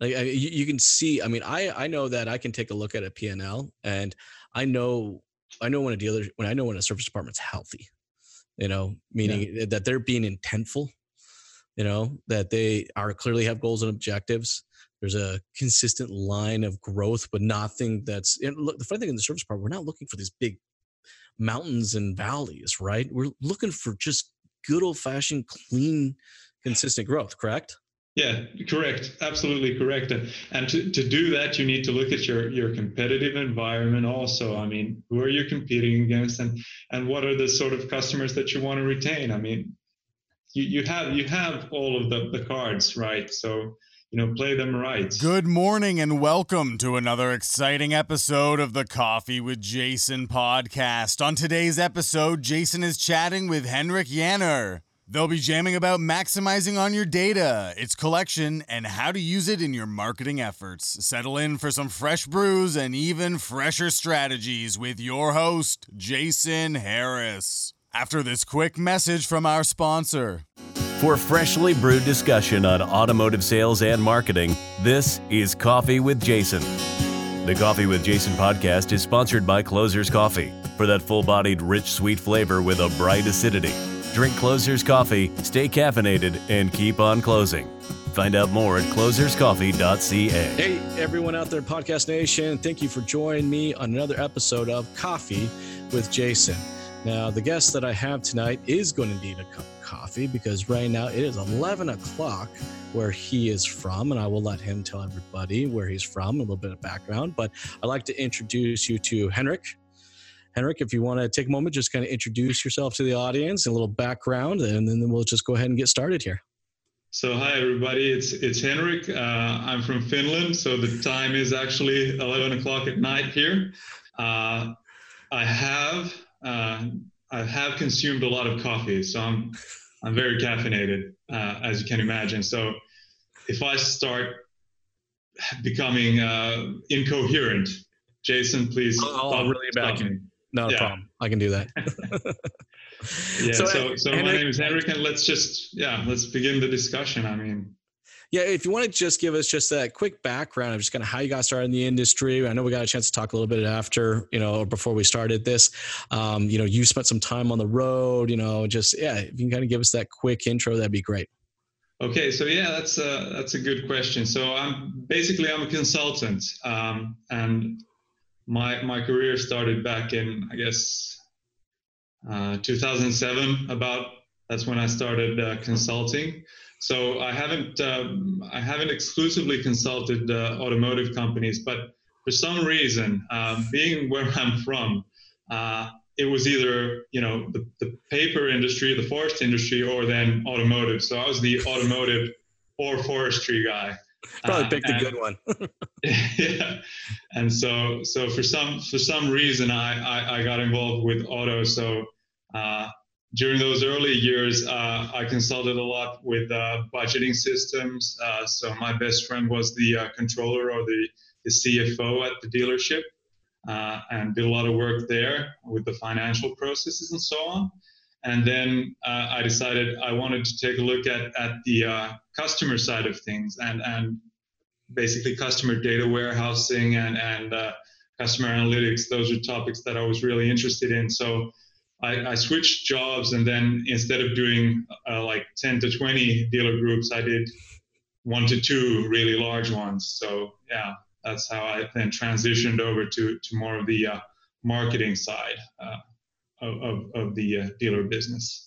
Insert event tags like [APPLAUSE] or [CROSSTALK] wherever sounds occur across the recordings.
Like I, you, you can see. I mean, I I know that I can take a look at a PNL and I know I know when a dealer when I know when a service department's healthy. You know, meaning yeah. that they're being intentful. You know that they are clearly have goals and objectives. There's a consistent line of growth, but nothing that's. look, the funny thing in the service part we're not looking for these big mountains and valleys, right? We're looking for just good old fashioned, clean, consistent growth. Correct? Yeah, correct. Absolutely correct. And to, to do that, you need to look at your, your competitive environment also. I mean, who are you competing against and, and what are the sort of customers that you want to retain? I mean, you, you have you have all of the, the cards, right? So you know, play them right. Good morning and welcome to another exciting episode of the Coffee with Jason podcast. On today's episode, Jason is chatting with Henrik Janner. They'll be jamming about maximizing on your data, its collection, and how to use it in your marketing efforts. Settle in for some fresh brews and even fresher strategies with your host, Jason Harris. After this quick message from our sponsor. For freshly brewed discussion on automotive sales and marketing, this is Coffee with Jason. The Coffee with Jason podcast is sponsored by Closers Coffee for that full bodied, rich, sweet flavor with a bright acidity. Drink Closers Coffee, stay caffeinated, and keep on closing. Find out more at closerscoffee.ca. Hey, everyone out there, Podcast Nation. Thank you for joining me on another episode of Coffee with Jason. Now, the guest that I have tonight is going to need a cup of coffee because right now it is 11 o'clock where he is from, and I will let him tell everybody where he's from, a little bit of background. But I'd like to introduce you to Henrik. Henrik, if you want to take a moment, just kind of introduce yourself to the audience, a little background, and then we'll just go ahead and get started here. So hi everybody, it's it's Henrik. Uh, I'm from Finland, so the time is actually 11 o'clock at night here. Uh, I have uh, I have consumed a lot of coffee, so I'm I'm very caffeinated, uh, as you can imagine. So if I start becoming uh, incoherent, Jason, please. I'll, I'll really back you. Not yeah. a problem. I can do that. [LAUGHS] [LAUGHS] yeah. So, so, so my name is Henrik, and let's just yeah, let's begin the discussion. I mean, yeah, if you want to just give us just that quick background of just kind of how you got started in the industry. I know we got a chance to talk a little bit after, you know, before we started this. Um, you know, you spent some time on the road. You know, just yeah, if you can kind of give us that quick intro, that'd be great. Okay, so yeah, that's a that's a good question. So I'm basically I'm a consultant, um, and my my career started back in I guess uh, 2007. About that's when I started uh, consulting. So I haven't um, I haven't exclusively consulted uh, automotive companies, but for some reason, um, being where I'm from, uh, it was either you know the, the paper industry, the forest industry, or then automotive. So I was the automotive or forestry guy. Probably uh, picked a good one. yeah, [LAUGHS] [LAUGHS] and so so for some for some reason I I, I got involved with auto. So uh, during those early years, uh, I consulted a lot with uh, budgeting systems. Uh, so my best friend was the uh, controller or the, the CFO at the dealership, uh, and did a lot of work there with the financial processes and so on. And then I decided I wanted to take a look at at the customer side of things and and basically customer data warehousing and and uh, customer analytics. Those are topics that I was really interested in. So I, I switched jobs, and then instead of doing uh, like 10 to 20 dealer groups, I did one to two really large ones. So yeah, that's how I then transitioned over to to more of the uh, marketing side uh, of, of the uh, dealer business.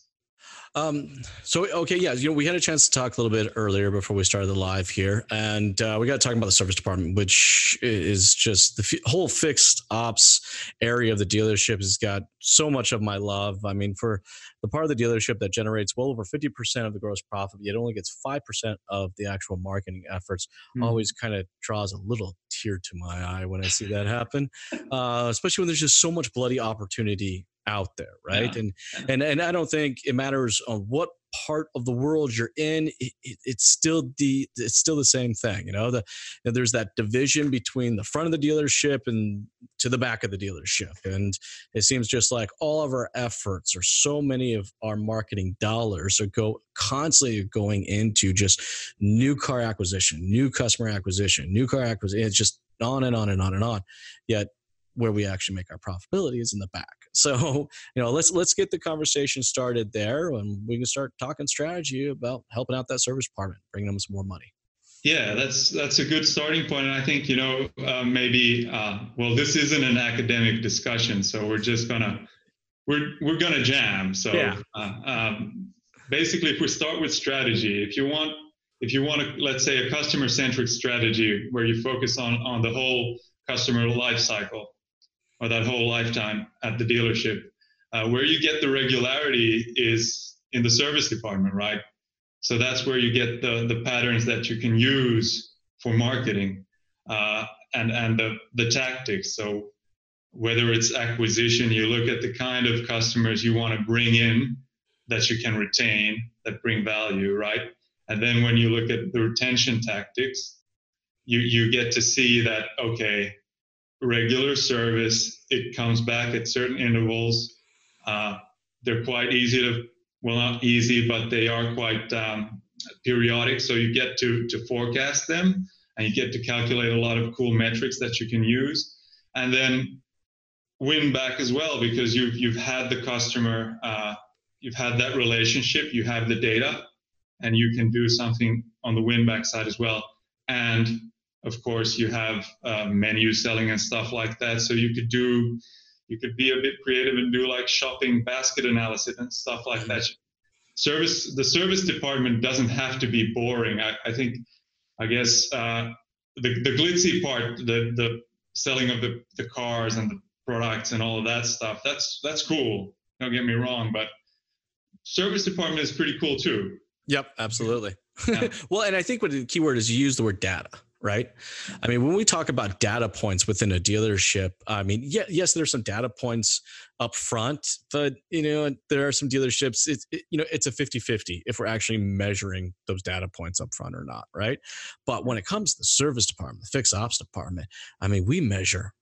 Um, so okay, yeah, you know, we had a chance to talk a little bit earlier before we started the live here, and uh, we got to talk about the service department, which is just the f- whole fixed ops area of the dealership has got so much of my love. I mean, for the part of the dealership that generates well over fifty percent of the gross profit, yet only gets five percent of the actual marketing efforts, mm. always kind of draws a little tear to my eye when I see that happen, uh, especially when there's just so much bloody opportunity out there right yeah. and and and i don't think it matters on what part of the world you're in, it, it, it's still the it's still the same thing. You know, the you know, there's that division between the front of the dealership and to the back of the dealership, and it seems just like all of our efforts or so many of our marketing dollars are go constantly going into just new car acquisition, new customer acquisition, new car acquisition. It's just on and on and on and on. Yet where we actually make our profitability is in the back. [LAUGHS] So, you know, let's let's get the conversation started there, and we can start talking strategy about helping out that service department, bringing them some more money. Yeah, that's that's a good starting point, and I think you know uh, maybe uh, well, this isn't an academic discussion, so we're just gonna we're we're gonna jam. So yeah. uh, um, basically, if we start with strategy, if you want if you want to let's say a customer centric strategy where you focus on on the whole customer life cycle or that whole lifetime at the dealership. Uh, where you get the regularity is in the service department, right? So that's where you get the, the patterns that you can use for marketing uh, and, and the, the tactics. So whether it's acquisition, you look at the kind of customers you want to bring in that you can retain that bring value, right? And then when you look at the retention tactics, you, you get to see that, okay, regular service. It comes back at certain intervals. Uh, they're quite easy to, well, not easy, but they are quite um, periodic. So you get to, to forecast them and you get to calculate a lot of cool metrics that you can use. And then win back as well because you've, you've had the customer, uh, you've had that relationship, you have the data, and you can do something on the win back side as well. And of course you have uh, menu selling and stuff like that. So you could do you could be a bit creative and do like shopping basket analysis and stuff like that. Service the service department doesn't have to be boring. I, I think i guess uh, the, the glitzy part the the selling of the, the cars and the products and all of that stuff that's that's cool. Don't get me wrong but service department is pretty cool too. Yep absolutely. Yeah. [LAUGHS] well and i think what the keyword is you use the word data right? I mean, when we talk about data points within a dealership, I mean, yeah, yes, there's some data points up front, but you know, there are some dealerships, it's, it, you know, it's a 50 50 if we're actually measuring those data points up front or not, right? But when it comes to the service department, the fixed ops department, I mean, we measure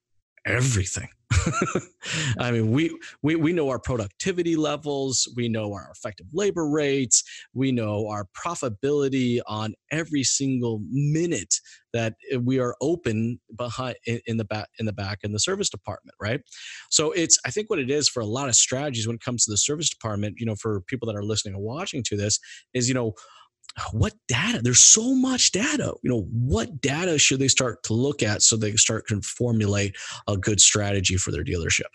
everything. [LAUGHS] I mean, we, we we know our productivity levels, we know our effective labor rates, we know our profitability on every single minute that we are open behind in the back in the back in the service department, right? So it's I think what it is for a lot of strategies when it comes to the service department, you know, for people that are listening and watching to this, is you know what data? There's so much data. You know what data should they start to look at so they start to formulate a good strategy for their dealership?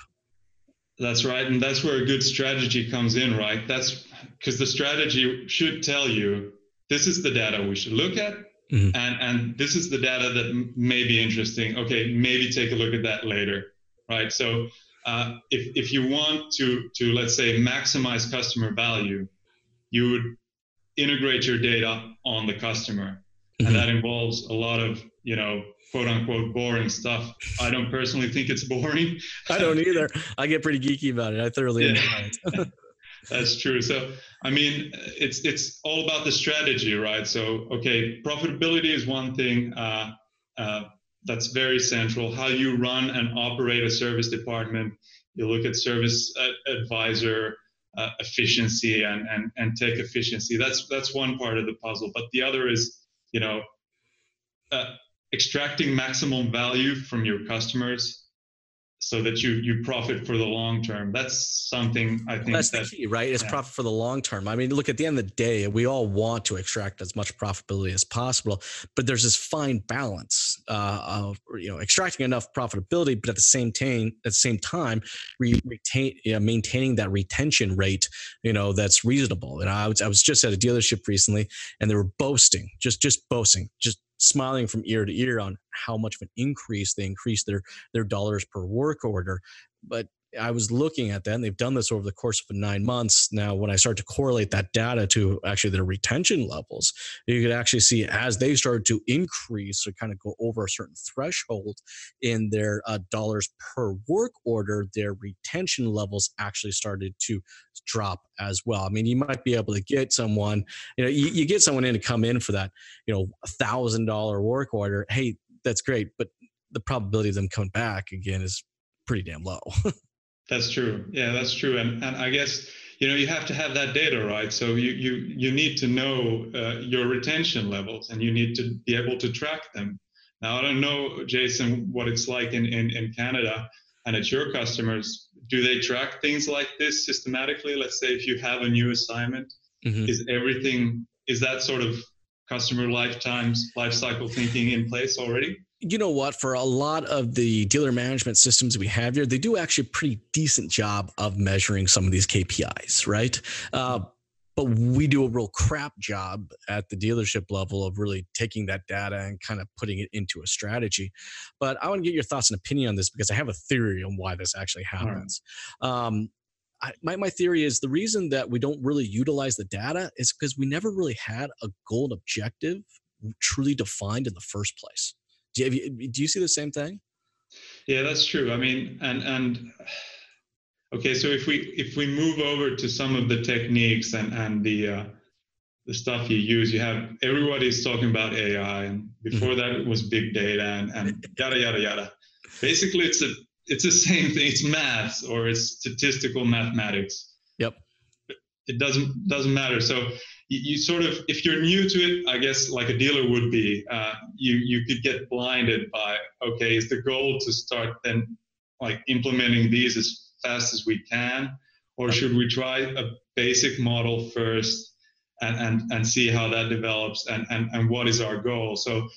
That's right and that's where a good strategy comes in right? That's because the strategy should tell you this is the data we should look at mm-hmm. and and this is the data that may be interesting. Okay maybe take a look at that later right? So uh, if, if you want to to let's say maximize customer value you would integrate your data on the customer. Mm-hmm. And that involves a lot of, you know, quote unquote boring stuff. I don't personally think it's boring. [LAUGHS] I don't either. I get pretty geeky about it. I thoroughly enjoy it. [LAUGHS] [LAUGHS] That's true. So, I mean, it's it's all about the strategy, right? So, okay, profitability is one thing uh, uh, that's very central. How you run and operate a service department. You look at service advisor, uh, efficiency and, and and tech efficiency. That's that's one part of the puzzle. But the other is, you know, uh, extracting maximum value from your customers so that you you profit for the long term. That's something I think that's that, the key, right? It's yeah. profit for the long term. I mean, look at the end of the day, we all want to extract as much profitability as possible, but there's this fine balance uh, of you know extracting enough profitability, but at the same time, at the same time, re- retain you know, maintaining that retention rate, you know, that's reasonable. And I was I was just at a dealership recently, and they were boasting, just just boasting, just smiling from ear to ear on how much of an increase they increase their their dollars per work order but I was looking at that, and they've done this over the course of nine months. Now, when I start to correlate that data to actually their retention levels, you could actually see as they started to increase or kind of go over a certain threshold in their uh, dollars per work order, their retention levels actually started to drop as well. I mean, you might be able to get someone, you know, you, you get someone in to come in for that, you know, thousand dollar work order. Hey, that's great, but the probability of them coming back again is pretty damn low. [LAUGHS] that's true. Yeah, that's true. And and I guess you know you have to have that data, right? So you you you need to know uh, your retention levels, and you need to be able to track them. Now I don't know, Jason, what it's like in in, in Canada and at your customers. Do they track things like this systematically? Let's say if you have a new assignment, mm-hmm. is everything is that sort of customer lifetimes life cycle thinking in place already? You know what? For a lot of the dealer management systems we have here, they do actually a pretty decent job of measuring some of these KPIs, right? Uh, but we do a real crap job at the dealership level of really taking that data and kind of putting it into a strategy. But I want to get your thoughts and opinion on this because I have a theory on why this actually happens. Right. Um, I, my, my theory is the reason that we don't really utilize the data is because we never really had a goal objective truly defined in the first place. Do you, do you see the same thing? Yeah, that's true. I mean, and and okay, so if we if we move over to some of the techniques and and the uh, the stuff you use, you have everybody's talking about AI, and before mm-hmm. that it was big data and, and yada yada yada. Basically, it's a it's the same thing. It's math or it's statistical mathematics. Yep. It doesn't doesn't matter. So you, you, sort of, if you're new to it, I guess like a dealer would be, uh, you you could get blinded by okay, is the goal to start then like implementing these as fast as we can, or should we try a basic model first and and and see how that develops and and and what is our goal? So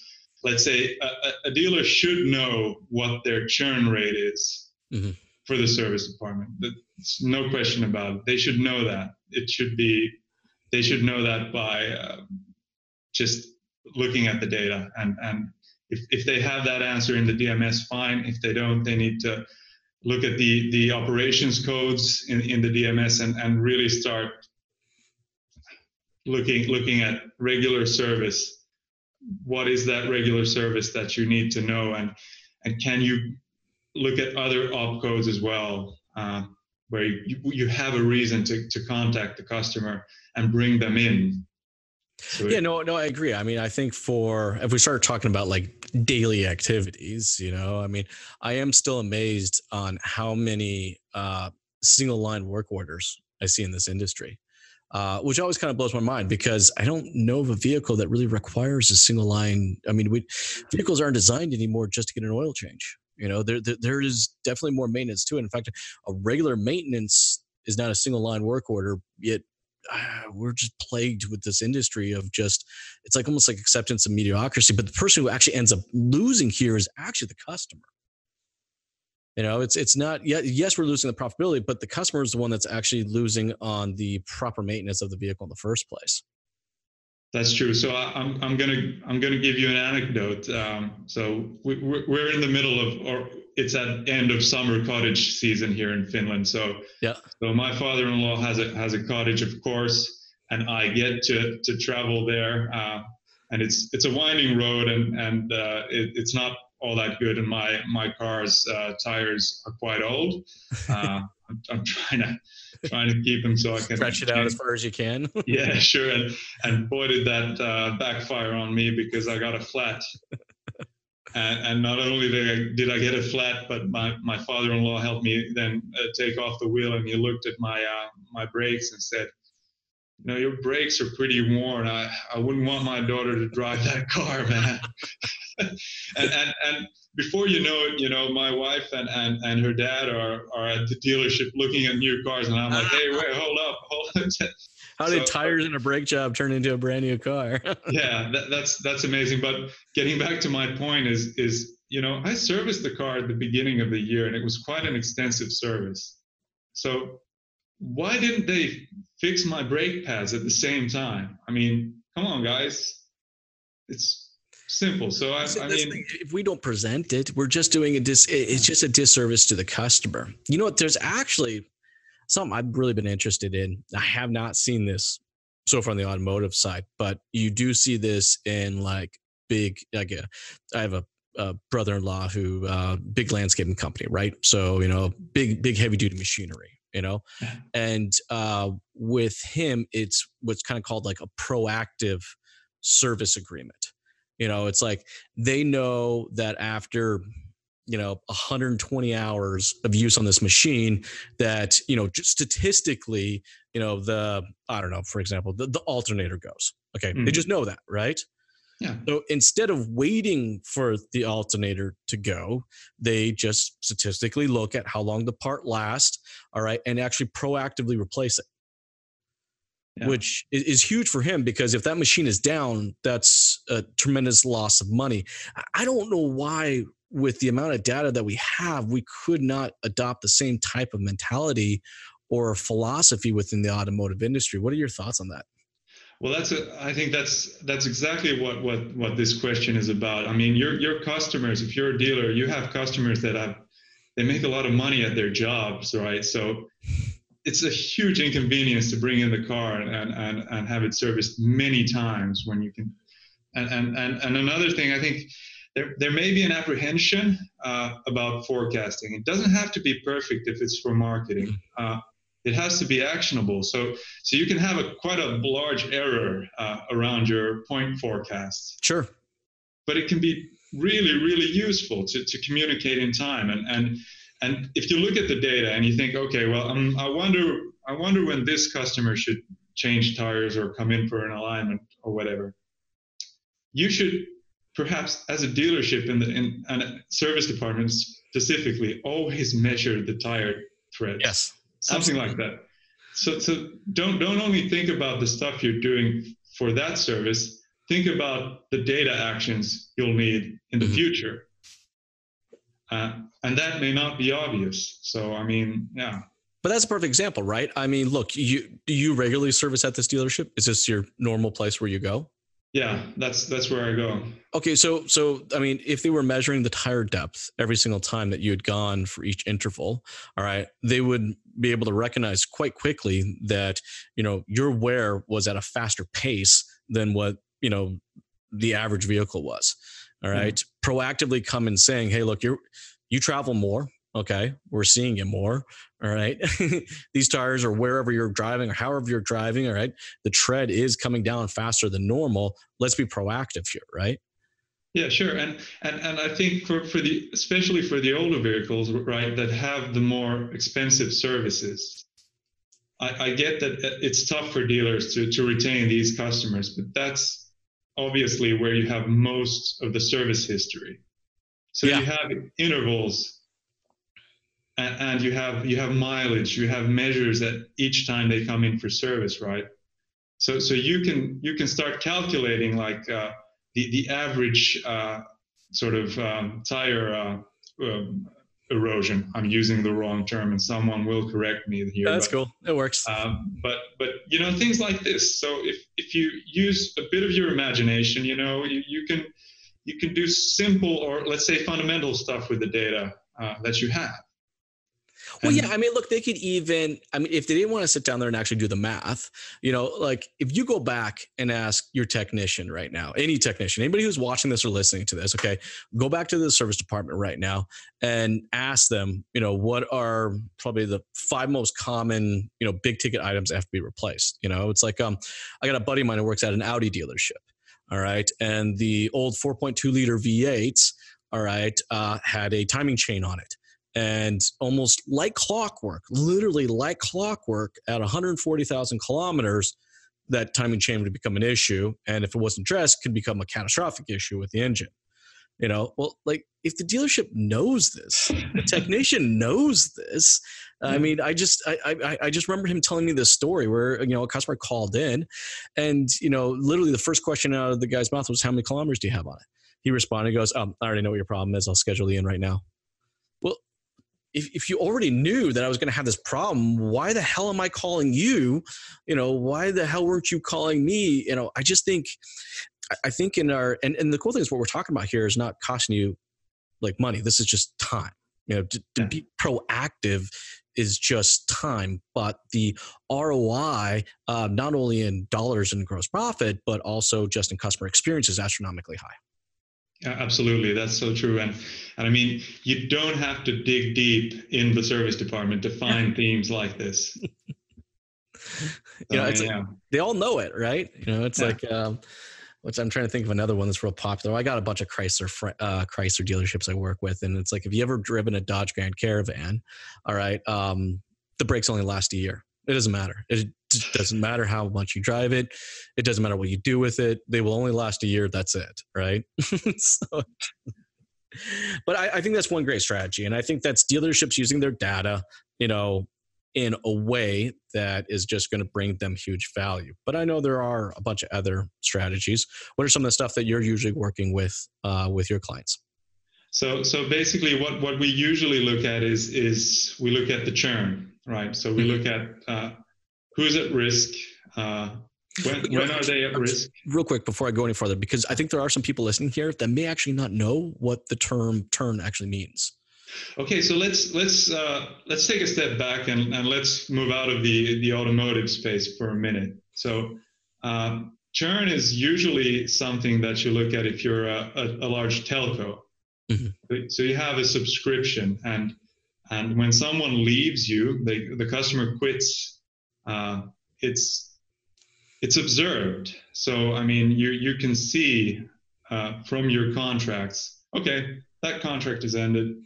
let's say a, a dealer should know what their churn rate is. Mm-hmm for the service department. There's no question about it. They should know that. It should be they should know that by uh, just looking at the data. And, and if, if they have that answer in the DMS, fine. If they don't, they need to look at the, the operations codes in, in the DMS and, and really start looking looking at regular service. What is that regular service that you need to know? And, and can you look at other opcodes as well? Uh, where you, you have a reason to, to contact the customer and bring them in. So yeah, no, no, I agree. I mean, I think for if we start talking about like daily activities, you know, I mean, I am still amazed on how many uh, single line work orders I see in this industry. Uh, which always kind of blows my mind because I don't know of a vehicle that really requires a single line. I mean, we, vehicles aren't designed anymore just to get an oil change. You know, there, there, there is definitely more maintenance to it. In fact, a regular maintenance is not a single line work order. Yet uh, we're just plagued with this industry of just it's like almost like acceptance of mediocrity. But the person who actually ends up losing here is actually the customer. You know, it's it's not. Yes, we're losing the profitability, but the customer is the one that's actually losing on the proper maintenance of the vehicle in the first place. That's true. So I, am I'm gonna I'm gonna give you an anecdote. Um, so we, we're in the middle of, or it's at end of summer cottage season here in Finland. So yeah. So my father-in-law has a has a cottage, of course, and I get to to travel there. Uh, and it's it's a winding road, and and uh, it, it's not all that good. And my my car's uh, tires are quite old. [LAUGHS] Uh, I'm, I'm trying to trying to keep him so I can stretch it out as far as you can. [LAUGHS] yeah, sure. And and boy did that uh, backfire on me because I got a flat. [LAUGHS] and, and not only did I, did I get a flat, but my, my father-in-law helped me then uh, take off the wheel, and he looked at my uh, my brakes and said, "You know, your brakes are pretty worn. I, I wouldn't want my daughter to drive that car, man." [LAUGHS] and, and and before you know it, you know, my wife and, and, and her dad are, are at the dealership looking at new cars. And I'm like, hey, wait, hold up, hold up. [LAUGHS] How did so, tires and a brake job turn into a brand new car? [LAUGHS] yeah, that, that's that's amazing. But getting back to my point is is you know I serviced the car at the beginning of the year, and it was quite an extensive service. So why didn't they fix my brake pads at the same time? I mean, come on, guys, it's simple. So I, I mean, thing, if we don't present it, we're just doing a dis. It's just a disservice to the customer. You know what? There's actually something I've really been interested in. I have not seen this so far on the automotive side, but you do see this in like big. Like a, I have a, a brother-in-law who uh, big landscaping company, right? So you know, big big heavy duty machinery. You know, and uh, with him, it's what's kind of called like a proactive service agreement. You know, it's like they know that after you know 120 hours of use on this machine that you know just statistically you know the i don't know for example the, the alternator goes okay mm-hmm. they just know that right yeah. So instead of waiting for the alternator to go, they just statistically look at how long the part lasts, all right, and actually proactively replace it yeah. which is huge for him because if that machine is down, that's a tremendous loss of money. I don't know why, with the amount of data that we have, we could not adopt the same type of mentality or philosophy within the automotive industry. What are your thoughts on that? Well, that's a, I think that's that's exactly what what what this question is about. I mean, your your customers, if you're a dealer, you have customers that have they make a lot of money at their jobs, right? So it's a huge inconvenience to bring in the car and, and, and have it serviced many times when you can. And, and, and, and another thing, I think there, there may be an apprehension uh, about forecasting. It doesn't have to be perfect if it's for marketing. Uh, it has to be actionable. So, so you can have a quite a large error uh, around your point forecast. Sure. But it can be really, really useful to, to communicate in time. And, and and if you look at the data and you think, okay, well, um, I wonder, I wonder when this customer should change tires or come in for an alignment or whatever. You should perhaps, as a dealership in the in, and service department specifically, always measure the tire tread. Yes, something absolutely. like that. So, so don't don't only think about the stuff you're doing for that service. Think about the data actions you'll need in the mm-hmm. future. Uh, and that may not be obvious. So, I mean, yeah. But that's a perfect example, right? I mean, look, you do you regularly service at this dealership? Is this your normal place where you go? Yeah, that's that's where I go. Okay, so so I mean, if they were measuring the tire depth every single time that you had gone for each interval, all right, they would be able to recognize quite quickly that you know your wear was at a faster pace than what you know the average vehicle was. All right. Mm-hmm. Proactively come and saying, hey, look, you're you travel more. Okay. We're seeing you more. All right. [LAUGHS] These tires or wherever you're driving or however you're driving, all right. The tread is coming down faster than normal. Let's be proactive here, right? Yeah, sure. And and and I think for, for the especially for the older vehicles, right, that have the more expensive services. I, I get that uh, it's tough for dealers to, to retain these customers, but that's obviously where you have most of the service history. So yeah. you have intervals and, and, you have you have mileage, you have measures that each time they come in for service, right? So so you can you can start calculating like uh, the the average uh, sort of um, tire uh, um, erosion. I'm using the wrong term, and someone will correct me here. That's but, cool. It works. Um, but but you know things like this. So if if you use a bit of your imagination, you know you, you can you can do simple or let's say fundamental stuff with the data uh, that you have. Well, yeah, I mean, look, they could even, I mean, if they didn't want to sit down there and actually do the math, you know, like if you go back and ask your technician right now, any technician, anybody who's watching this or listening to this, okay, go back to the service department right now and ask them, you know, what are probably the five most common, you know, big ticket items that have to be replaced. You know, it's like, um, I got a buddy of mine who works at an Audi dealership. All right. And the old 4.2 liter V8s, all right, uh, had a timing chain on it and almost like clockwork, literally like clockwork, at 140,000 kilometers, that timing chain would become an issue, and if it wasn't addressed, could become a catastrophic issue with the engine. You know, well, like if the dealership knows this, the [LAUGHS] technician knows this. I mean, I just, I, I, I just remember him telling me this story where you know a customer called in, and you know, literally the first question out of the guy's mouth was, "How many kilometers do you have on it?" He responded, he "Goes, um, I already know what your problem is. I'll schedule you in right now." If, if you already knew that I was going to have this problem, why the hell am I calling you? You know, why the hell weren't you calling me? You know, I just think I think in our and, and the cool thing is what we're talking about here is not costing you like money. This is just time. You know, to, to Yeah. be proactive is just time, but the ROI, uh, not only in dollars and gross profit, but also just in customer experience, is astronomically high. Yeah, absolutely. That's so true. And and I mean, you don't have to dig deep in the service department to find [LAUGHS] themes like this. You know, So, it's like- They all know it, right? You know, it's Yeah. like. Um, which I'm trying to think of another one that's real popular. I got a bunch of Chrysler uh, Chrysler dealerships I work with, and it's like if you ever driven a Dodge Grand Caravan, all right, um, the brakes only last a year. It doesn't matter. It just doesn't matter how much you drive it. It doesn't matter what you do with it. They will only last a year. That's it, right? [LAUGHS] so, [LAUGHS] but I, I think that's one great strategy, and I think that's dealerships using their data, you know, in a way that is just going to bring them huge value. But I know there are a bunch of other strategies. What are some of the stuff that you're usually working with uh, with your clients? So so basically, what what we usually look at is is we look at the churn, right? So we look at uh, who's at risk. Uh, when, You know, when are they at risk? Real quick before I go any further, because I think there are some people listening here that may actually not know what the term turn actually means. Okay, so let's let's uh, let's take a step back and, and let's move out of the the automotive space for a minute. So um, churn is usually something that you look at if you're a, a, a large telco. Mhm. So you have a subscription, and and when someone leaves you, they, the customer quits. Uh, it's it's observed. So I mean, you you can see uh, from your contracts. Okay, that contract is ended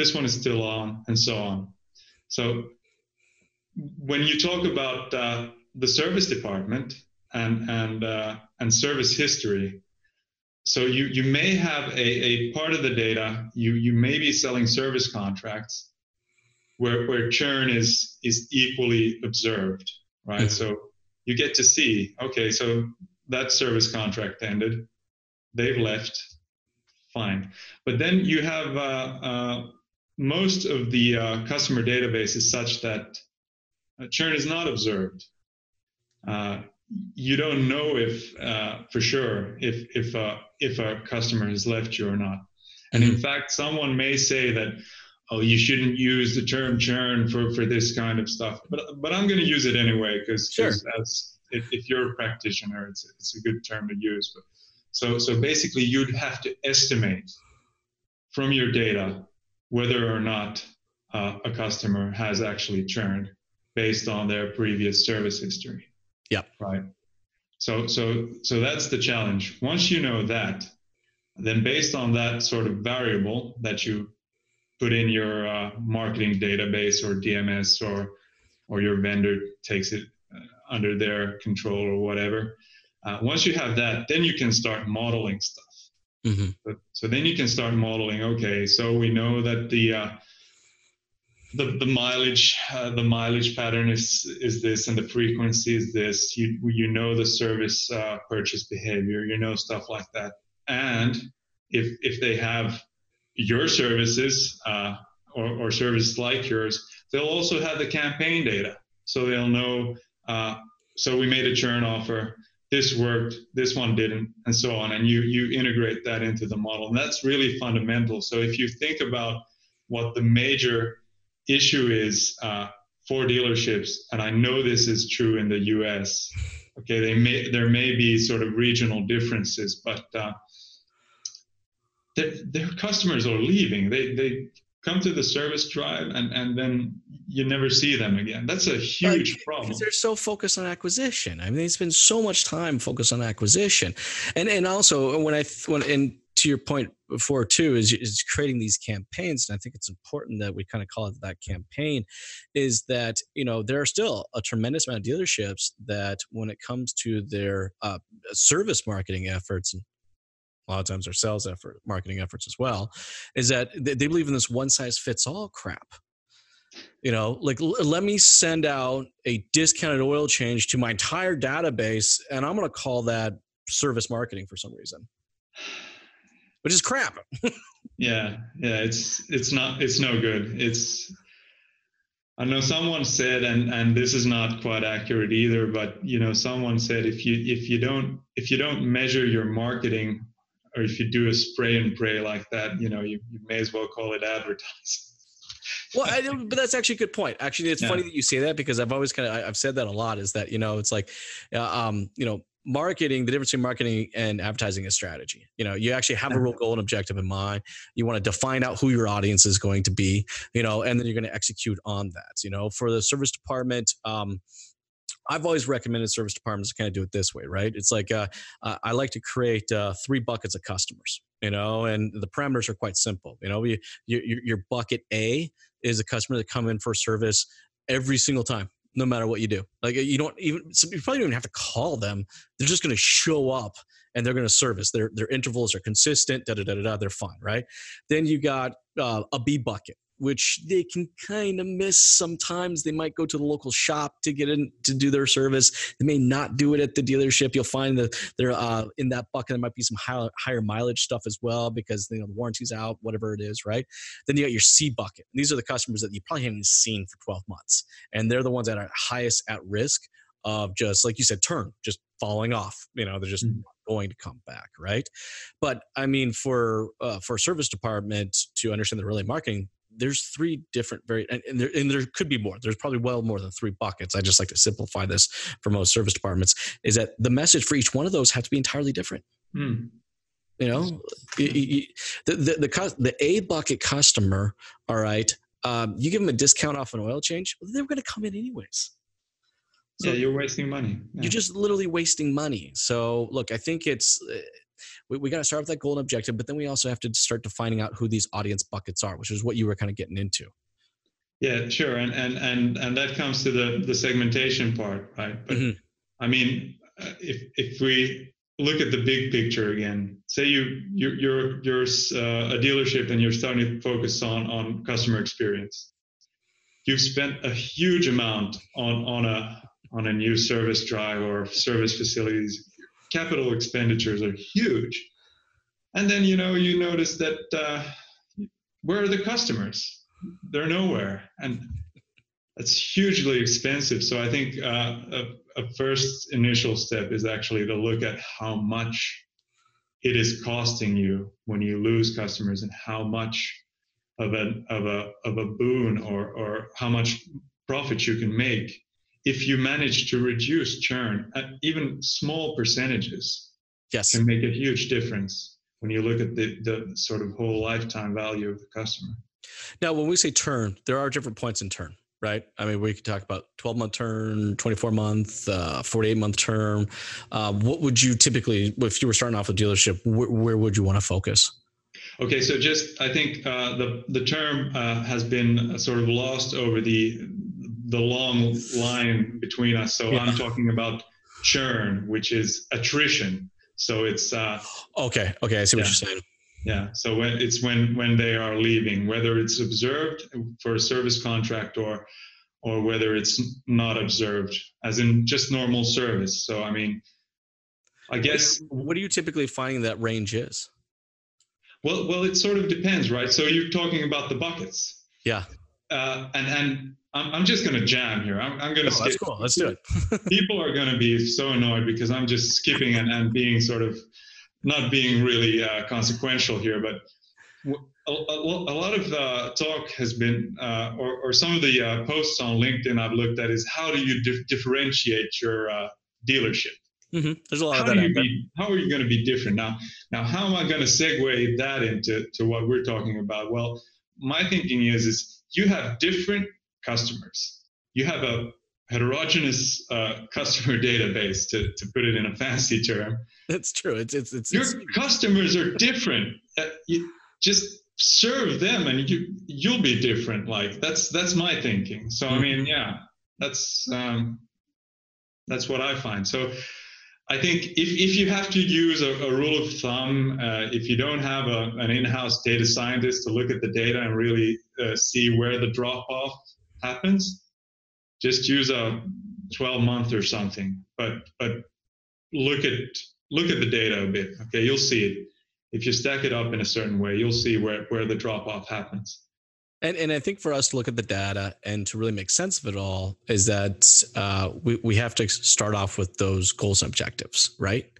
this one is still on, and so on. So when you talk about uh, the service department and and uh, and service history, so you you may have a, a part of the data. You you may be selling service contracts where where churn is is equally observed, right? Mhm. So you get to see, okay, so that service contract ended, they've left, fine. But then you have uh, uh, most of the uh, customer database is such that uh, churn is not observed. Uh, you don't know if, uh, for sure, if if uh, if a customer has left you or not. And in fact, someone may say that, oh, you shouldn't use the term churn for for this kind of stuff. But but I'm going to use it anyway because Sure. as if, if you're a practitioner, it's it's a good term to use. But so so basically, you'd have to estimate from your data whether or not uh, a customer has actually churned based on their previous service history. Yep. Right. So so so that's the challenge. Once you know that, then based on that sort of variable that you put in your uh, marketing database or DMS or or your vendor takes it uh, under their control or whatever. Uh, once you have that, then you can start modeling stuff. Mhm. But, so then you can start modeling. Okay, so we know that the uh, the, the mileage uh, the mileage pattern is is this and the frequency is this. You you know the service uh, purchase behavior. You know stuff like that. And if if they have your services uh, or, or services like yours, they'll also have the campaign data. So they'll know. Uh, so we made a churn offer this worked, this one didn't, and so on. And you you integrate that into the model, and that's really fundamental. So if you think about what the major issue is uh, for dealerships, and I know this is true in the U.S. Okay, they may there may be sort of regional differences, but uh, their, their customers are leaving. They they come to the service drive and and then you never see them again. That's a huge Like, problem. they're so focused on acquisition. I mean, they spend so much time focused on acquisition, and and also when I when and to your point before too is is creating these campaigns, and I think it's important that we kind of call it that campaign, is that you know there are still a tremendous amount of dealerships that when it comes to their uh, service marketing efforts and a lot of times their sales effort marketing efforts as well is that they they believe in this one size fits all crap. You know like l- let me send out a discounted oil change to my entire database and i'm going to call that service marketing for some reason. Which is crap. [LAUGHS] Yeah yeah it's it's not it's no good. It's I know someone said, and and this is not quite accurate either, but you know, someone said if you if you don't if you don't measure your marketing, or if you do a spray and pray like that, you know, you, you may as well call it advertising. well, I, but that's actually a good point. Actually, it's yeah. funny that you say that because I've always kind of I've said that a lot. Is that you know it's like, uh, um, you know, marketing the difference between marketing and advertising is strategy you know you actually have a real [LAUGHS] goal and objective in mind you want to define out who your audience is going to be you know and then you're going to execute on that you know for the service department um, I've always recommended service departments to kind of do it this way, right? It's like uh, I like to create uh, three buckets of customers, you know, and the parameters are quite simple. You know, you, you, your bucket A is a customer that come in for service every single time no matter what you do. Like you don't even you probably don't even have to call them. They're just going to show up and they're going to service. Their their intervals are consistent. Da da da da. They're fine, right? Then you got uh, a B bucket which they can kind of miss sometimes. They might go to the local shop to get in to do their service. They may not do it at the dealership. You'll find that they're uh, in that bucket. There might be some high, higher mileage stuff as well because you know the warranty's out, whatever it is, right? Then you got your C bucket. These are the customers that you probably haven't seen for 12 months, and they're the ones that are highest at risk of just like you said, turn just falling off. You know, they're just mm-hmm going to come back, right? But I mean, for uh, for a service department to understand the relay marketing, there's three different very and, and, there, and there could be more. There's probably well more than three buckets. I just like to simplify this for most service departments is that the message for each one of those have to be entirely different. Mm. you know? You, you, the, the, the, the a bucket customer all right um, you give them a discount off an oil change they're going to come in anyways. So yeah you're wasting money. yeah. you're just literally wasting money. So look i think it's we, we got to start with that goal and objective, but then we also have to start defining out who these audience buckets are, which is what you were kind of getting into. Yeah, sure, and and and and that comes to the the segmentation part, right? But mm-hmm. I mean, if if we look at the big picture again, say you you're you're, you're uh, a dealership and you're starting to focus on on customer experience. You've spent a huge amount on on a on a new service drive or service facilities capital expenditures are huge. And then, you know, you notice that uh, where are the customers? They're nowhere. And it's hugely expensive. So I think uh, a, a first initial step is actually to look at how much it is costing you when you lose customers and how much of a of a of a boon or or how much profit you can make if you manage to reduce churn at even small percentages yes. can make a huge difference when you look at the, the sort of whole lifetime value of the customer. Now when we say turn there are different points in turn right? I mean we could talk about 12 month turn 24 month uh, 48 month term uh, what would you typically if you were starting off a dealership wh- where would you want to focus? Okay, so just I think uh, the the term uh, has been sort of lost over the the long line between us. So yeah. I'm talking about churn, which is attrition. So it's uh, okay. Okay, I see what you're saying. Yeah. So when it's when when they are leaving, whether it's observed for a service contract or or whether it's not observed, as in just normal service. So I mean, I guess. What do you typically find that range is? Well, well, it sort of depends, right? So you're talking about the buckets. Yeah. Uh, and and I'm, I'm just going to jam here. I'm, I'm going to. Oh, that's cool. Let's do it. [LAUGHS] People are going to be so annoyed because I'm just skipping and, and being sort of not being really uh, consequential here, but a, a, a lot of the talk has been, uh, or, or, some of the uh, posts on LinkedIn I've looked at is how do you dif- differentiate your uh, dealership? Mm-hmm. There's a lot how of that. Be, how are you going to be different now? Now, how am I going to segue that into to what we're talking about? Well, my thinking is is you have different customers. You have a heterogeneous uh, customer [LAUGHS] database, to, to put it in a fancy term. That's true. It's it's it's your it's, customers are different. Uh, you just serve them, and you you'll be different. Like that's that's my thinking. So. I mean, yeah, that's um, that's what I find. So. I think if, if you have to use a, a rule of thumb, uh, if you don't have a, an in-house data scientist to look at the data and really uh, see where the drop-off happens, just use a 12 month or something. But but look at look at the data a bit. Okay, you'll see it. If you stack it up in a certain way, you'll see where, where the drop off happens. And and I think for us to look at the data and to really make sense of it all is that uh, we we have to start off with those goals and objectives, right?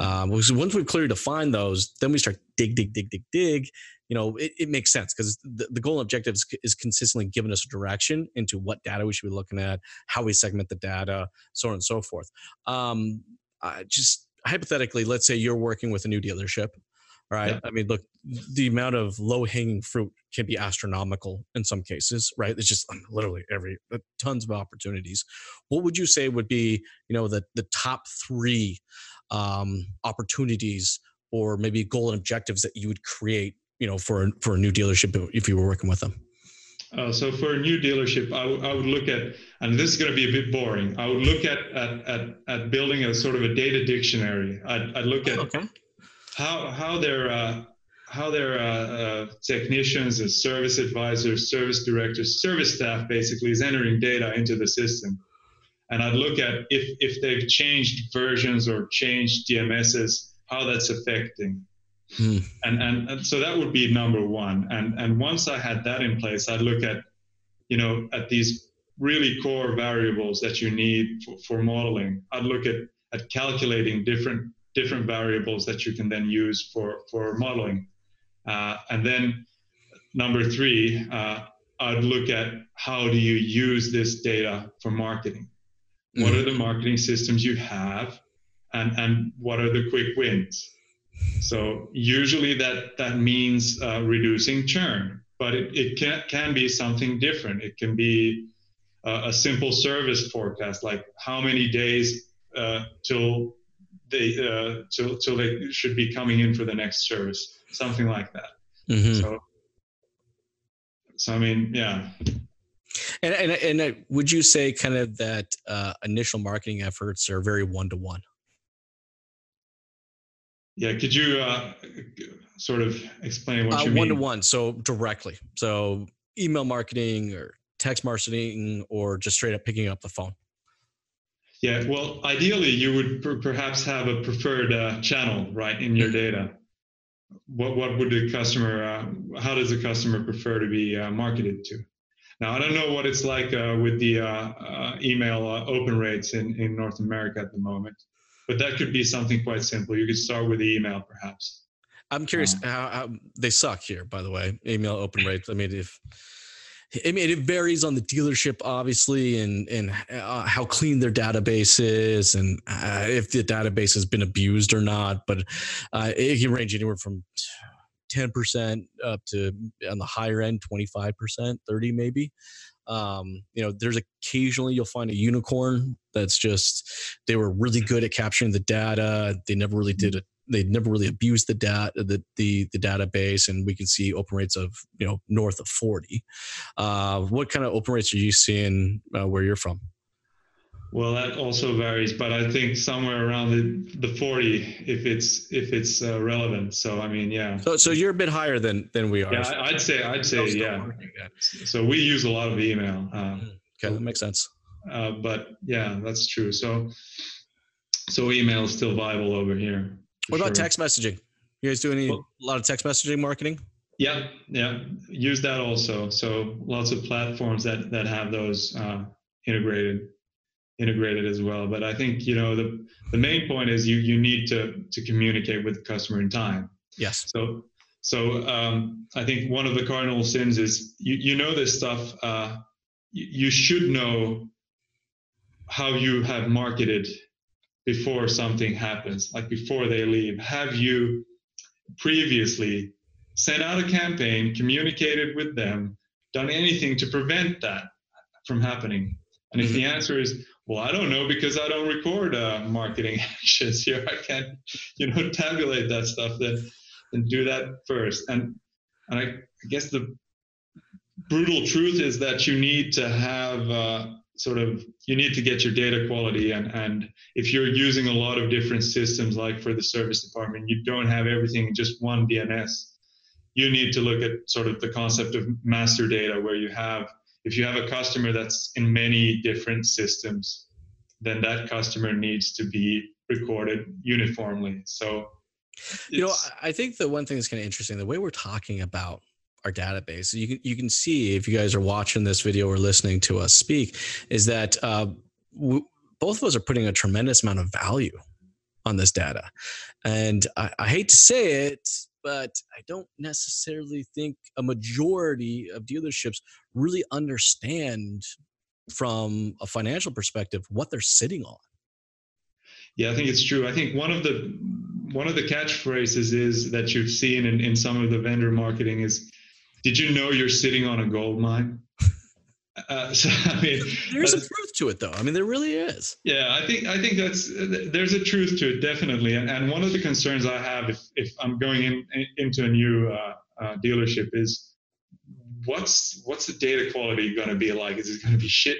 Um, because once we've clearly defined those, then we start dig, dig, dig, dig, dig. You know, it, it makes sense because the, the goal and objectives is consistently giving us a direction into what data we should be looking at, how we segment the data, so on and so forth. Um, just hypothetically, let's say you're working with a new dealership right? Yeah. I mean, look, the amount of low hanging fruit can be astronomical in some cases, right? It's just um, literally every uh, tons of opportunities. What would you say would be, you know, the the top three um, opportunities or maybe goal and objectives that you would create, you know, for for a new dealership if you were working with them? Uh, so for a new dealership, I, w- I would look at, and this is going to be a bit boring. I would look at at at, at building a sort of a data dictionary. I'd, I'd look at okay how how their uh, how their uh, uh, technicians and service advisors, service directors, service staff basically is entering data into the system. And I'd look at if if they've changed versions or changed DMSs, how that's affecting. Hmm. And, and and so that would be number one. And and once I had that in place, I'd look at, you know, at these really core variables that you need for, for modeling. I'd look at at calculating different different variables that you can then use for, for modeling. Uh, and then number three, uh, I'd look at how do you use this data for marketing? Mm-hmm. What are the marketing systems you have? And, and what are the quick wins? So usually that, that means uh, reducing churn, but it, it can, can be something different. It can be a, a simple service forecast, like how many days uh, till they uh, till, till they should be coming in for the next service, something like that. Mm-hmm. So, so I mean, yeah. And and and uh, would you say kind of that uh, initial marketing efforts are very one to one? Yeah, could you uh, sort of explain what uh, you mean? One to one, so directly. So email marketing or text marketing or just straight up picking up the phone. Yeah, well, ideally, you would per- perhaps have a preferred uh, channel, right, in your data. What what would the customer? Uh, how does the customer prefer to be uh, marketed to? Now, I don't know what it's like uh, with the uh, uh, email open rates in in North America at the moment, but that could be something quite simple. You could start with the email, perhaps. I'm curious how, how they suck here, by the way. Email open rates. I mean, if I mean, it varies on the dealership, obviously, and and uh, how clean their database is, and uh, if the database has been abused or not. But uh, it can range anywhere from ten percent up to on the higher end, twenty five percent, thirty maybe. Um, you know, there's occasionally you'll find a unicorn that's just they were really good at capturing the data. They never really did a they never really abused the data the, the the database and we can see open rates of you know north of 40 uh, what kind of open rates are you seeing uh, where you're from well that also varies but i think somewhere around the, the 40 if it's if it's uh, relevant so i mean yeah so so you're a bit higher than than we are yeah i'd say i'd say yeah so we use a lot of email uh, mm, okay that makes sense uh, but yeah that's true so so email is still viable over here what about sure. text messaging? You guys do any well, a lot of text messaging marketing? Yeah, yeah. Use that also. So lots of platforms that that have those uh, integrated integrated as well. But I think you know the the main point is you you need to to communicate with the customer in time. Yes. So so um, I think one of the cardinal sins is you you know this stuff. Uh, you should know how you have marketed before something happens, like before they leave? Have you previously sent out a campaign, communicated with them, done anything to prevent that from happening? And if mm-hmm. the answer is, well, I don't know because I don't record uh, marketing [LAUGHS] actions here. I can't, you know, [LAUGHS] tabulate that stuff. Then, and do that first. And and I, I guess the brutal truth is that you need to have uh, sort of you need to get your data quality and and if you're using a lot of different systems like for the service department you don't have everything in just one DMS you need to look at sort of the concept of master data where you have if you have a customer that's in many different systems then that customer needs to be recorded uniformly. So you know i think the one thing that's kind of interesting the way we're talking about our database, you can you can see if you guys are watching this video or listening to us speak, is that uh, both of us are putting a tremendous amount of value on this data, and I, I hate to say it, but I don't necessarily think a majority of dealerships really understand from a financial perspective what they're sitting on. Yeah, I think it's true. I think one of the one of the catchphrases is that you've seen in, in some of the vendor marketing is, "Did you know you're sitting on a gold mine?" Uh, [LAUGHS] so I mean, there's a truth to it, though. I mean, there really is. Yeah, I think I think that's there's a truth to it, definitely. And, and one of the concerns I have if, if I'm going in, into a new uh, uh, dealership is what's what's the data quality going to be like? Is it going to be shit?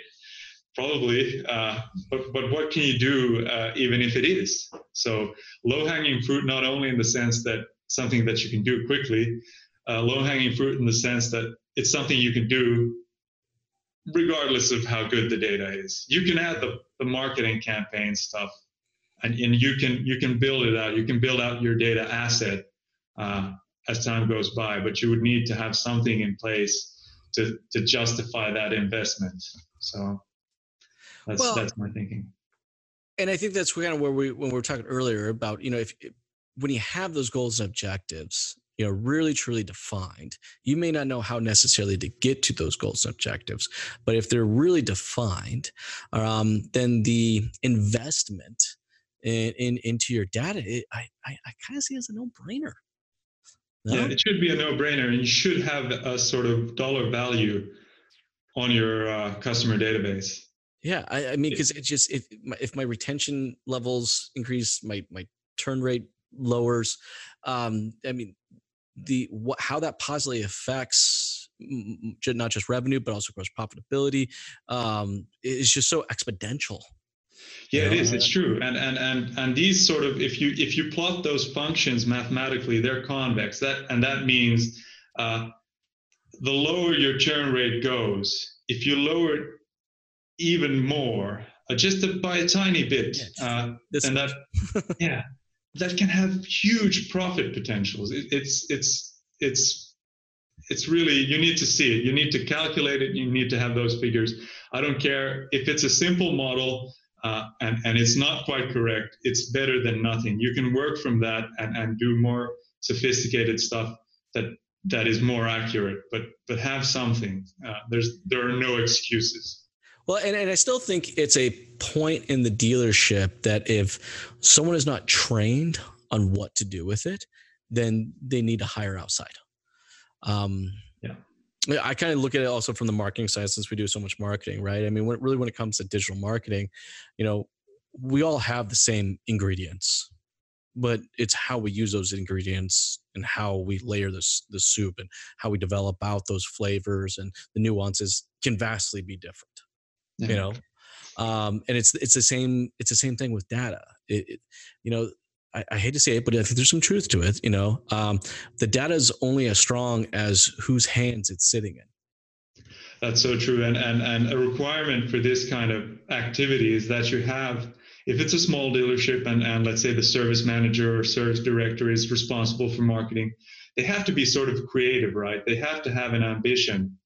Probably, uh, but but what can you do uh, even if it is? So low hanging fruit, not only in the sense that something that you can do quickly, uh, low hanging fruit in the sense that it's something you can do regardless of how good the data is. You can add the, the marketing campaign stuff and, and you can you can build it out. You can build out your data asset uh, as time goes by, but you would need to have something in place to, to justify that investment. So that's well, that's my thinking. And I think that's kind of where we when we were talking earlier about, you know, if when you have those goals and objectives, you know really truly defined. You may not know how necessarily to get to those goals and objectives but if they're really defined um, then the investment in, in into your data it, i i, I kind of see as a no-brainer. No? yeah it should be a no-brainer and you should have a sort of dollar value on your uh, customer database. Yeah i, I mean because it just if if my retention levels increase my my churn rate lowers um i mean the what how that positively affects not just revenue but also gross profitability um, is just so exponential yeah it is it's true and and and and these sort of if you if you plot those functions mathematically they're convex that and that means uh, the lower your churn rate goes if you lower it even more uh, just a, by a tiny bit uh, then that [LAUGHS] yeah that can have huge profit potentials. It, it's it's it's it's really you need to see it. You need to calculate it. You need to have those figures. I don't care if it's a simple model uh, and and it's not quite correct. It's better than nothing. You can work from that and and do more sophisticated stuff that that is more accurate. But but have something. Uh, there's there are no excuses. Well, and, and I still think it's a point in the dealership that if someone is not trained on what to do with it, then they need to hire outside. Um, yeah. I kind of look at it also from the marketing side since we do so much marketing, right? I mean, when, really, when it comes to digital marketing, you know, we all have the same ingredients, but it's how we use those ingredients and how we layer this the soup and how we develop out those flavors and the nuances can vastly be different yeah. you know? Um, and it's it's the same it's the same thing with data. It, it, you know I, I, hate to say it but i think there's some truth to it you know? Um, the data is only as strong as whose hands it's sitting in. That's so true and and and a requirement for this kind of activity is that you have if it's a small dealership and, and let's say the service manager or service director is responsible for marketing they have to be sort of creative right? They have to have an ambition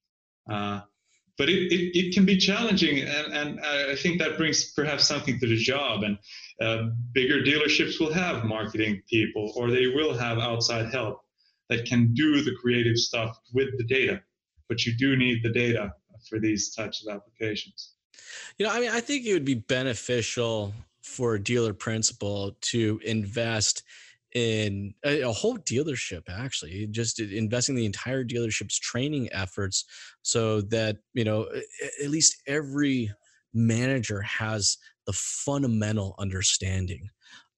uh, but it, it, it, can be challenging and, and i think that brings perhaps something to the job. And uh, bigger dealerships will have marketing people or they will have outside help that can do the creative stuff with the data. But you do need the data for these types of applications. You know i mean i think it would be beneficial for a dealer principal to invest in a, a, whole dealership actually just investing the entire dealership's training efforts so that you know at least every manager has the fundamental understanding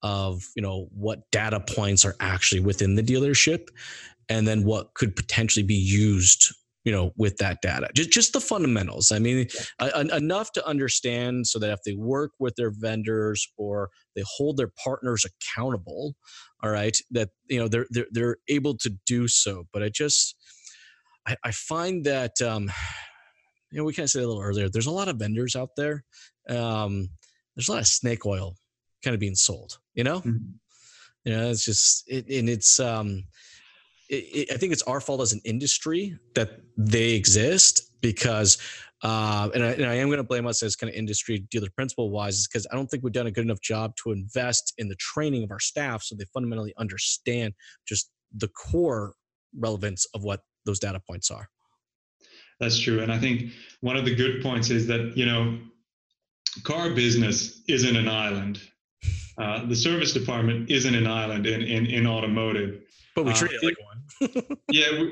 of you know what data points are actually within the dealership and then what could potentially be used you know with that data just just the fundamentals i mean yeah. enough to understand so that if they work with their vendors or they hold their partners accountable all right that you know they're they're, they're able to do so but i just i, I find that um you know we kind of said a little earlier there's a lot of vendors out there um there's a lot of snake oil kind of being sold you know mm-hmm. you know it's just it, and it's um it, I think it's our fault as an industry that they exist because, uh, and, I, and I am going to blame us as kind of industry dealer principal wise, is because I don't think we've done a good enough job to invest in the training of our staff so they fundamentally understand just the core relevance of what those data points are. That's true, and I think one of the good points is that you know, car business isn't an island. Uh, the service department isn't an island in in, in automotive but we uh, treat uh, it like one. [LAUGHS] yeah,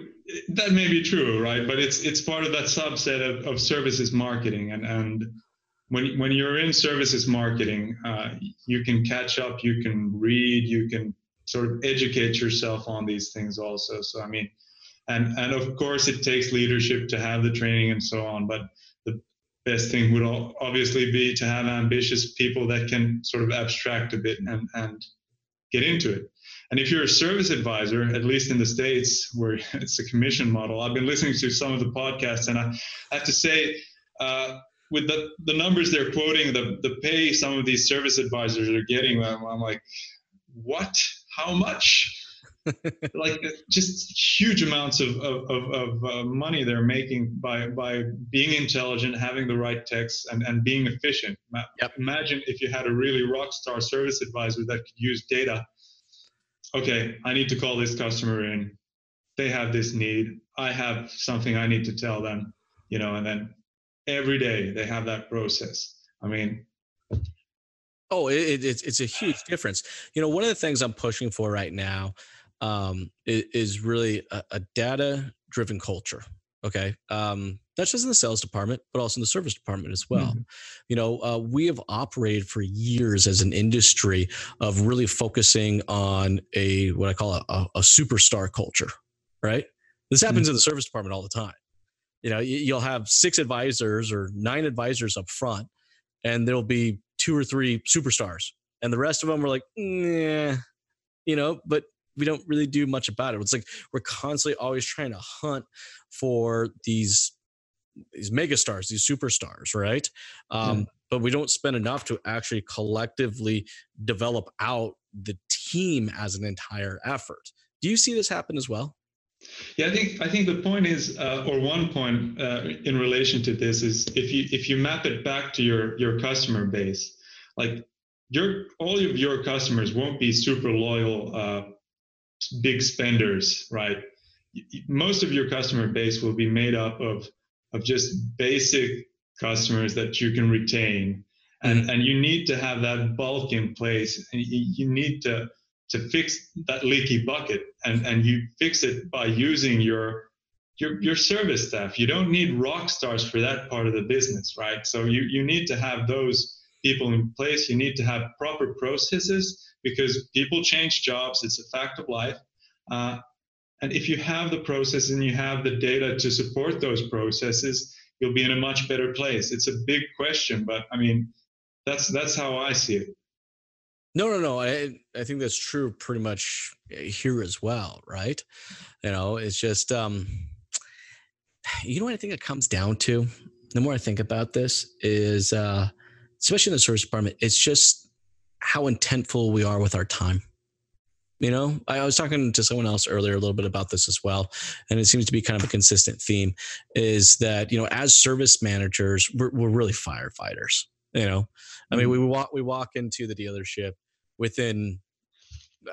that may be true, right? But it's it's part of that subset of, of services marketing, and and when when you're in services marketing, uh, you can catch up, you can read, you can sort of educate yourself on these things also. So I mean, and and of course it takes leadership to have the training and so on, but the best thing would obviously be to have ambitious people that can sort of abstract a bit and and get into it. And if you're a service advisor, at least in the States where [LAUGHS] it's a commission model, I've been listening to some of the podcasts and I have to say, uh, with the, the numbers they're quoting, the, the pay some of these service advisors are getting, I'm, I'm like, what? How much? [LAUGHS] like just huge amounts of, of, of, of uh, money they're making by, by being intelligent, having the right text, and, and being efficient. Yep. Imagine if you had a really rock star service advisor that could use data okay, I need to call this customer in. They have this need. I have something I need to tell them, you know, and then every day they have that process. I mean, oh, it, it's it's a huge difference. You know, one of the things I'm pushing for right now um, is, is really a, a data driven culture. Okay. Um, not just in the sales department, but also in the service department as well. Mm-hmm. You know, uh, we have operated for years as an industry of really focusing on a what I call a, a, a superstar culture, right? This happens mm-hmm. in the service department all the time. You know, you'll have six advisors or nine advisors up front, and there'll be two or three superstars, and the rest of them are like, yeah, you know, but we don't really do much about it. It's like we're constantly always trying to hunt for these these megastars, these superstars, right? Um, But we don't spend enough to actually collectively develop out the team as an entire effort. Do you see this happen as well? Yeah, I think I think the point is, uh, or one point uh, in relation to this is, if you if you map it back to your your customer base, like your all of your customers won't be super loyal, uh, big spenders, right? Most of your customer base will be made up of of just basic customers that you can retain. And mm-hmm. and you need to have that bulk in place. And you, need to to fix that leaky bucket. And and you fix it by using your your your service staff. You don't need rock stars for that part of the business right? So you you need to have those people in place. You need to have proper processes because people change jobs. It's a fact of life. Uh, and if you have the process and you have the data to support those processes, you'll be in a much better place. It's a big question, but I mean, that's that's how I see it. No, no, no. I I think that's true pretty much here as well, right? You know, it's just um you know what I think it comes down to? The more I think about this is uh especially in the service department, it's just how intentful we are with our time. You know, I was talking to someone else earlier a little bit about this as well, and it seems to be kind of a consistent theme. Is that you know, as service managers, we're, we're really firefighters. You know, I mean, mm-hmm. we walk we walk into the dealership within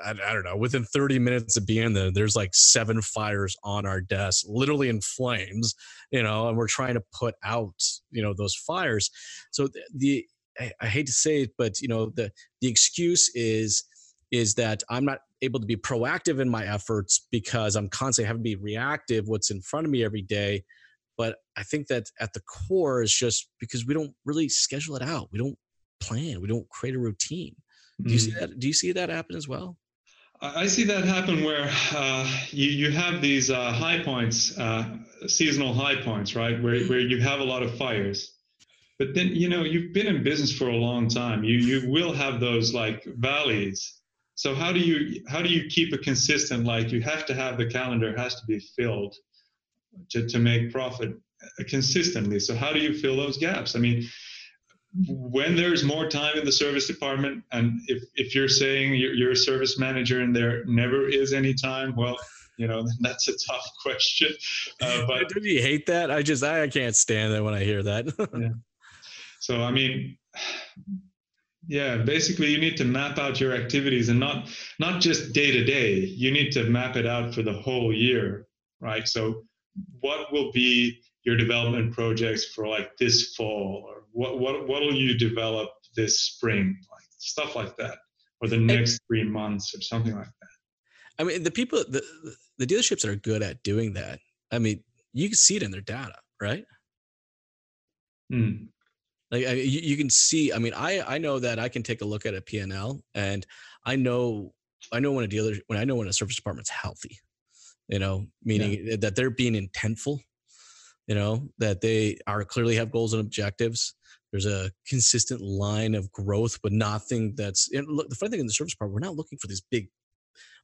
I, I, don't know, within 30 minutes of being there, there's like seven fires on our desk, literally in flames, you know, and we're trying to put out, you know, those fires. So the, the I, I, hate to say it, but you know, the the excuse is is that I'm not able to be proactive in my efforts because I'm constantly having to be reactive what's in front of me every day. But I think that at the core is just because we don't really schedule it out. We don't plan. We don't create a routine. Do you see mm. that? Do you see that happen as well? I see that happen where uh, you you have these uh, high points, uh, seasonal high points, right? Where where you have a lot of fires, but then you know you've been in business for a long time. You you will have those like valleys so how do you how do you keep it consistent like you have to have the calendar has to be filled to, to make profit consistently so how do you fill those gaps i mean when there's more time in the service department and if, if you're saying you're, you're a service manager and there never is any time well you know, [LAUGHS] that's a tough question. Uh, [LAUGHS] but do you hate that? I just I I can't stand it when I hear that. [LAUGHS] yeah. So I mean, yeah, basically you need to map out your activities and not not just day to day. You need to map it out for the whole year, right? So what will be your development projects for like this fall or what what what will you develop this spring like stuff like that or the next three months or something like that i mean the people the the dealerships that are good at doing that i mean you can see it in their data right hmm. Like I, you, you can see i mean i i know that i can take a look at a p&l and i know i know when a dealer when i know when a service department's healthy you know meaning yeah. that they're being intentful you know that they are clearly have goals and objectives. There's a consistent line of growth but nothing that's look the funny thing in the service part we're not looking for these big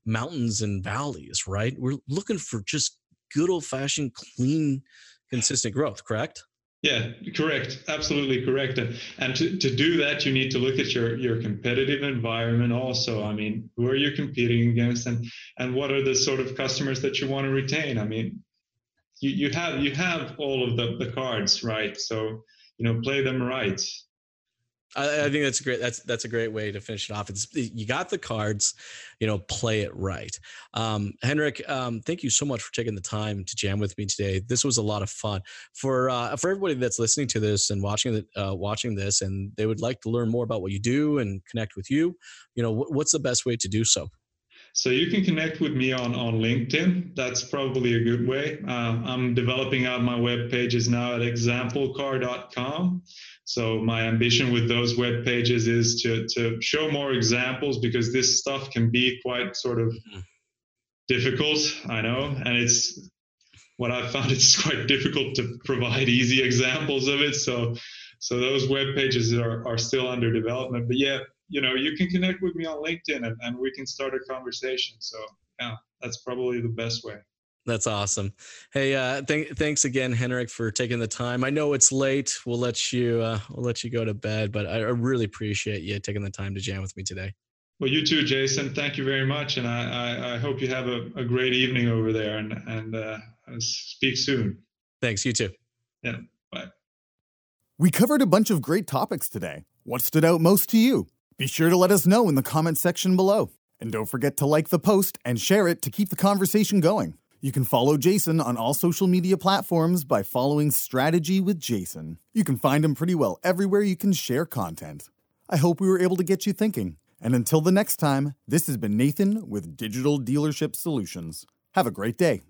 mountains and valleys right? We're looking for just good old fashioned clean consistent growth correct yeah correct. Absolutely correct. And to, to do that you need to look at your your competitive environment also. I mean who are you competing against and and what are the sort of customers that you want to retain? I mean you, you have you have all of the, the cards right? So you know play them right I, I, think that's great. That's that's a great way to finish it off. It's you got the cards, you know, play it right. Um, Henrik, um, thank you so much for taking the time to jam with me today. This was a lot of fun for uh, for everybody that's listening to this and watching the, uh, watching this, and they would like to learn more about what you do and connect with you. You know, wh- what's the best way to do so? So you can connect with me on, on LinkedIn. That's probably a good way. Uh, I'm developing out my web pages now at examplecar.com. So my ambition with those web pages is to, to show more examples because this stuff can be quite sort of mm-hmm. difficult, I know. And it's what I found [LAUGHS] it's quite difficult to provide easy examples of it. So so those web pages are, are still under development. But yeah, you know, you can connect with me on LinkedIn and, and we can start a conversation. So yeah, that's probably the best way. That's awesome. Hey, uh, th- thanks again, Henrik, for taking the time. I know it's late. We'll let you uh, we'll let you go to bed, but I, I really appreciate you taking the time to jam with me today. Well, you too, Jason. Thank you very much, and I, I, I hope you have a, a, great evening over there, and and uh, speak soon. Thanks. You too. Yeah. Bye. We covered a bunch of great topics today. What stood out most to you? Be sure to let us know in the comments section below. And don't forget to like the post and share it to keep the conversation going. You can follow Jason on all social media platforms by following Strategy with Jason. You can find him pretty well everywhere you can share content. I hope we were able to get you thinking. And until the next time, this has been Nathan with Digital Dealership Solutions. Have a great day.